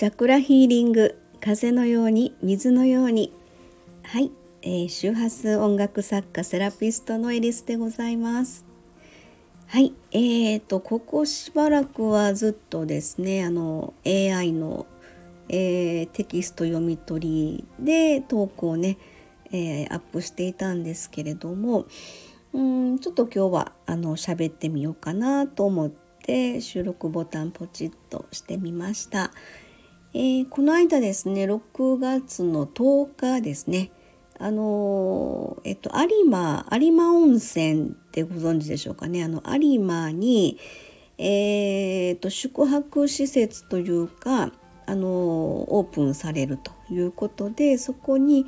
チャクラヒーリング風のように水のようにはい、えー、周波数音楽作家セラピストのエリスでございますはいえーとここしばらくはずっとですねあの AI の、えー、テキスト読み取りで投稿をね、えー、アップしていたんですけれどもうんちょっと今日はあの喋ってみようかなと思って収録ボタンポチッとしてみました。えー、この間ですね6月の10日ですね。あのえっと有馬有馬温泉ってご存知でしょうかね。あの有馬にえー、っと宿泊施設というかあのオープンされるということでそこに、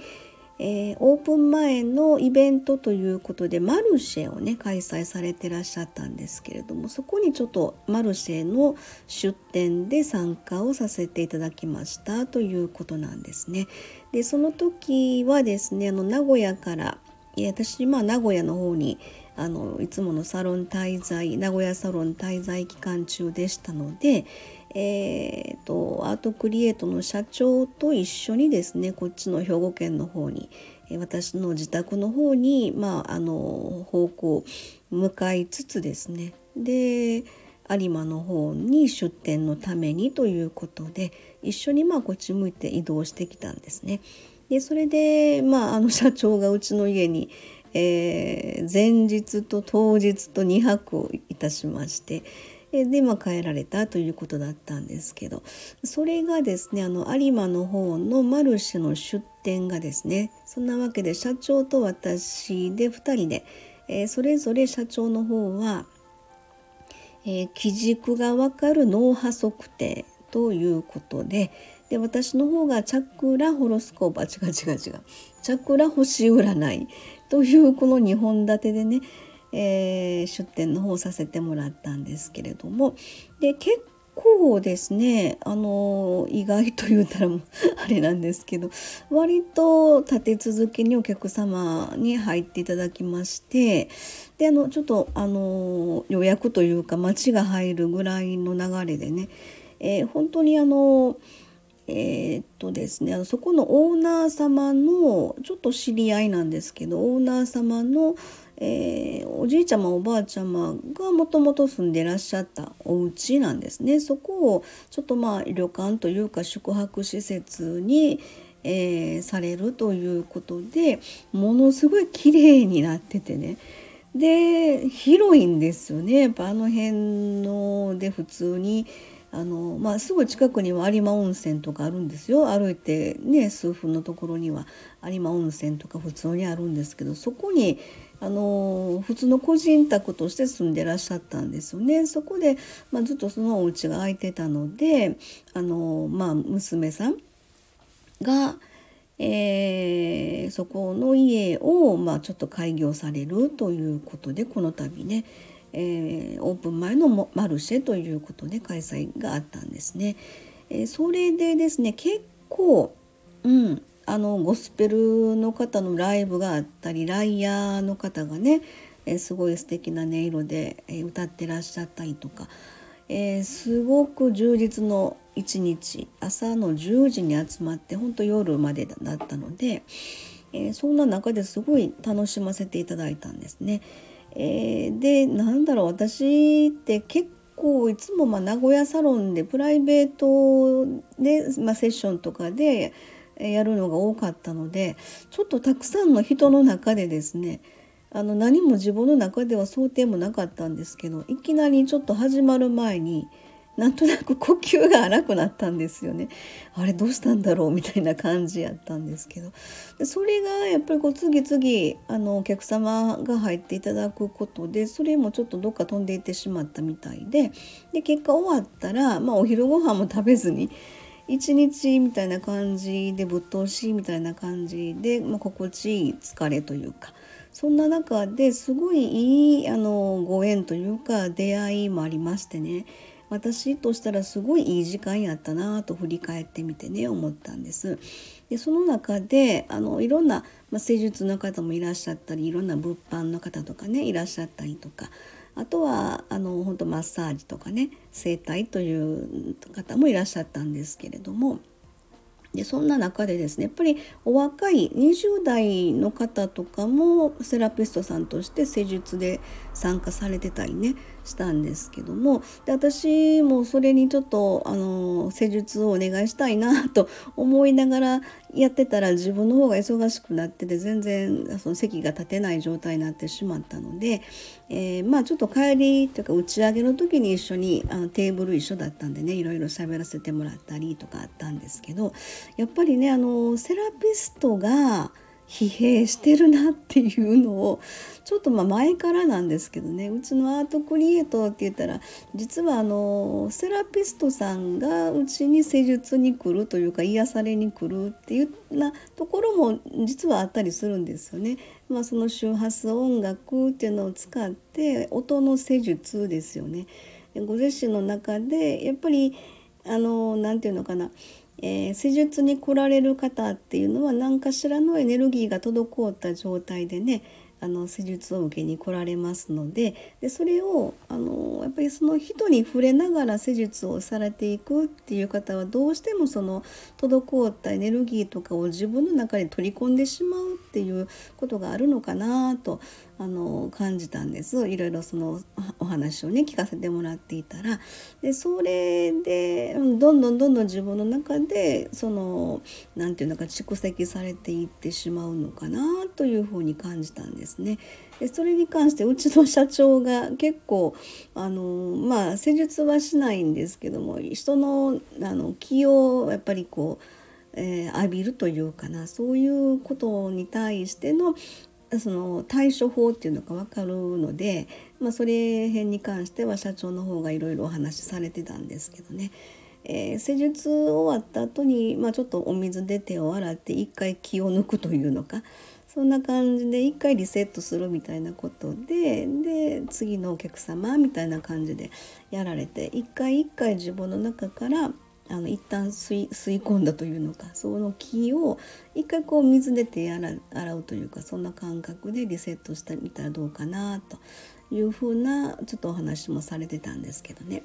えー、オープン前のイベントということでマルシェをね開催されてらっしゃったんですけれどもそこにちょっとマルシェの出店で参加をさせていただきましたということなんですね。でその時はですねあの名古屋から私まあ名古屋の方にあのいつものサロン滞在名古屋サロン滞在期間中でしたので、えーと、アートクリエイトの社長と一緒にですねこっちの兵庫県の方に私の自宅の方に、まあ、あの方向向かいつつですねで有馬の方に出店のためにということで一緒にまあこっち向いて移動してきたんですね。でそれで、まあ、あの社長がうちの家に、えー、前日と当日と2泊をいたしましてで、まあ、帰られたということだったんですけどそれがですねあの有馬の方のマルシェの出店がですねそんなわけで社長と私で2人で、えー、それぞれ社長の方は、えー、基軸がわかる脳波測定ということでで私の方がチャクラホロスコープあ違う違う違うチャクラ星占いというこの2本立てでねえー、出店の方させてもらったんですけれども。で結構ですねあの意外と言うたらも あれなんですけど割と立て続けにお客様に入っていただきましてであのちょっとあの予約というか待ちが入るぐらいの流れでね、えー、本当にあのえー、っとですねあのそこのオーナー様のちょっと知り合いなんですけどオーナー様のえー、おじいちゃまおばあちゃまがもともと住んでらっしゃったお家なんですね。そこをちょっとまあ旅館というか宿泊施設に、えー、されるということでものすごい綺麗になっててね。で広いんですよね。やっぱあの辺ので普通にあの、まあ、すぐ近くには有馬温泉とかあるんですよ。歩いてね数分のところには有馬温泉とか普通にあるんですけどそこにあの普通の個人宅として住んでらっしゃったんですよね。そこで、まあ、ずっとそのお家が空いてたのであの、まあ、娘さんが、えー、そこの家を、まあ、ちょっと開業されるということでこの度ね、えー、オープン前のマルシェということで開催があったんですね。えー、それでですね結構、うん、あのゴスペルの方のライブがあったりライヤーの方がね、え、すごい素敵な音色で、歌ってらっしゃったりとか、えー、すごく充実の一日朝の10時に集まって本当夜までだったので、え、そんな中ですごい楽しませていただいたんですね。え、でなんだろう私って結構いつもま名古屋サロンでプライベートで、まあ、セッションとかでやるのが多かったのでちょっとたくさんの人の中でですねあの何も自分の中では想定もなかったんですけどいきなりちょっと始まる前になんとなく呼吸が荒くなったんですよね。あれどうしたんだろうみたいな感じやったんですけどでそれがやっぱりこう次々あのお客様が入っていただくことでそれもちょっとどっか飛んでいってしまったみたいでで結果終わったら、まあ、お昼ご飯も食べずに一日みたいな感じでぶっ通しみたいな感じで、まあ、心地いい疲れというか。そんな中ですごいいいあのご縁というか出会いもありましてね。私としたらすごいいい時間やったなと振り返ってみてね思ったんです。でその中であのいろんな、まあ、施術の方もいらっしゃったりいろんな物販の方とかねいらっしゃったりとか。あとはあの本当マッサージとかね整体という方もいらっしゃったんですけれども。でそんな中でですねやっぱりお若い20代の方とかもセラピストさんとして施術で参加されてたりねしたんですけどもで私もそれにちょっとあの施術をお願いしたいなと 思いながらやってたら自分の方が忙しくなってて全然その席が立てない状態になってしまったので、えー、まあちょっと帰りというか打ち上げの時に一緒にあのテーブル一緒だったんでねいろいろ喋らせてもらったりとかあったんですけどやっぱりねあのセラピストが疲弊してるなっていうのをちょっとま前からなんですけどねうちのアートクリエイトって言ったら実はあのセラピストさんがうちに施術に来るというか癒されに来るっていうなところも実はあったりするんですよね。まあ、その周波数音楽っていうのを使って音の施術ですよね。ご自身の中でやっぱりあの何て言うのかなえー、施術に来られる方っていうのは何かしらのエネルギーが滞った状態でねあの施術を受けに来られますのででそれをあのやっぱりその人に触れながら施術をされていくっていう方はどうしてもその滞ったエネルギーとかを自分の中に取り込んでしまうっていうことがあるのかなとあの感じたんですいろいろそのお話をね聞かせてもらっていたらでそれでどんどんどんどん自分の中でその何て言うのか蓄積されていってしまうのかなというふうに感じたんですね。でそれに関してうちの社長が結構あのまあ施術はしないんですけども人のあの気をやっぱりこうえー、浴びるというかなそういうことに対してのその対処法っていうのが分かるので、まあ、それ辺に関しては社長の方がいろいろお話しされてたんですけどね、えー、施術終わった後にまに、あ、ちょっとお水で手を洗って一回気を抜くというのか。そんな感じで一回リセットするみたいなことでで次のお客様みたいな感じでやられて一回一回自分の中からあの一旦吸い込んだというのかその気を一回こう水で手洗洗うというかそんな感覚でリセットしてみたらどうかなというふうなちょっとお話もされてたんですけどね。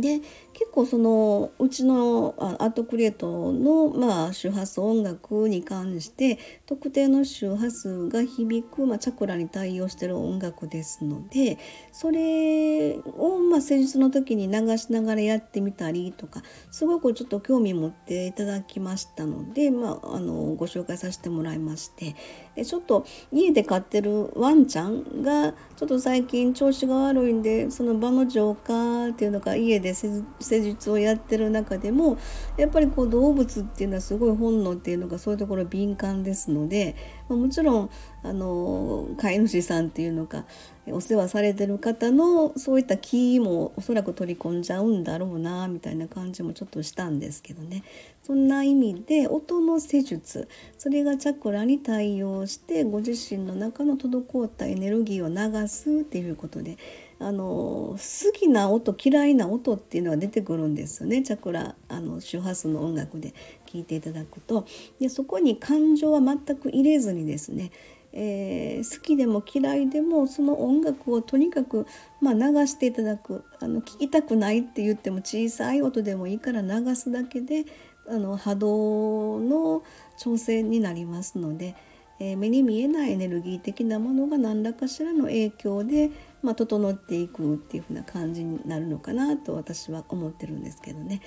で結構そのうちのアートクリエイトの、まあ、周波数音楽に関して特定の周波数が響く、まあ、チャクラに対応してる音楽ですのでそれを、まあ、施術の時に流しながらやってみたりとかすごくちょっと興味持っていただきましたので、まあ、あのご紹介させてもらいましてちょっと家で飼ってるワンちゃんがちょっと最近調子が悪いんでその場の浄化っていうのが家で施術をやってる中でもやっぱりこう動物っていうのはすごい本能っていうのがそういうところ敏感ですので、もちろんあの飼い主さんっていうのかお世話されてる方のそういった気もおそらく取り込んじゃうんだろうなみたいな感じもちょっとしたんですけどね。そんな意味で音の施術それがチャクラに対応してご自身の中の滞ったエネルギーを流すっていうことであの好きな音嫌いな音っていうのが出てくるんですよね。チャクラあの周波数の音楽で聴いていただくと。でそこに感情は全く入れずにですねえー、好きでも嫌いでもその音楽をとにかく、まあ、流していただく。あの聞きたくないって言っても小さい音でもいいから流すだけであの波動の調整になりますので、えー、目に見えないエネルギー的なものが何らかしらの影響で、まあ、整っていくっていう風な感じになるのかなと私は思ってるんですけどね。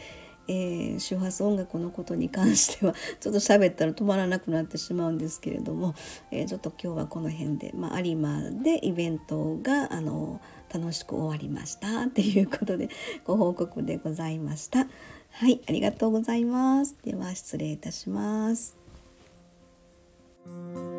えー、周波数音楽のことに関しては ちょっと喋ったら止まらなくなってしまうんですけれども、えー、ちょっと今日はこの辺で、まあ、有馬でイベントがあの楽しく終わりましたっていうことで ご報告でございました。はい、ありがとうございます。では失礼いたします。Thank you.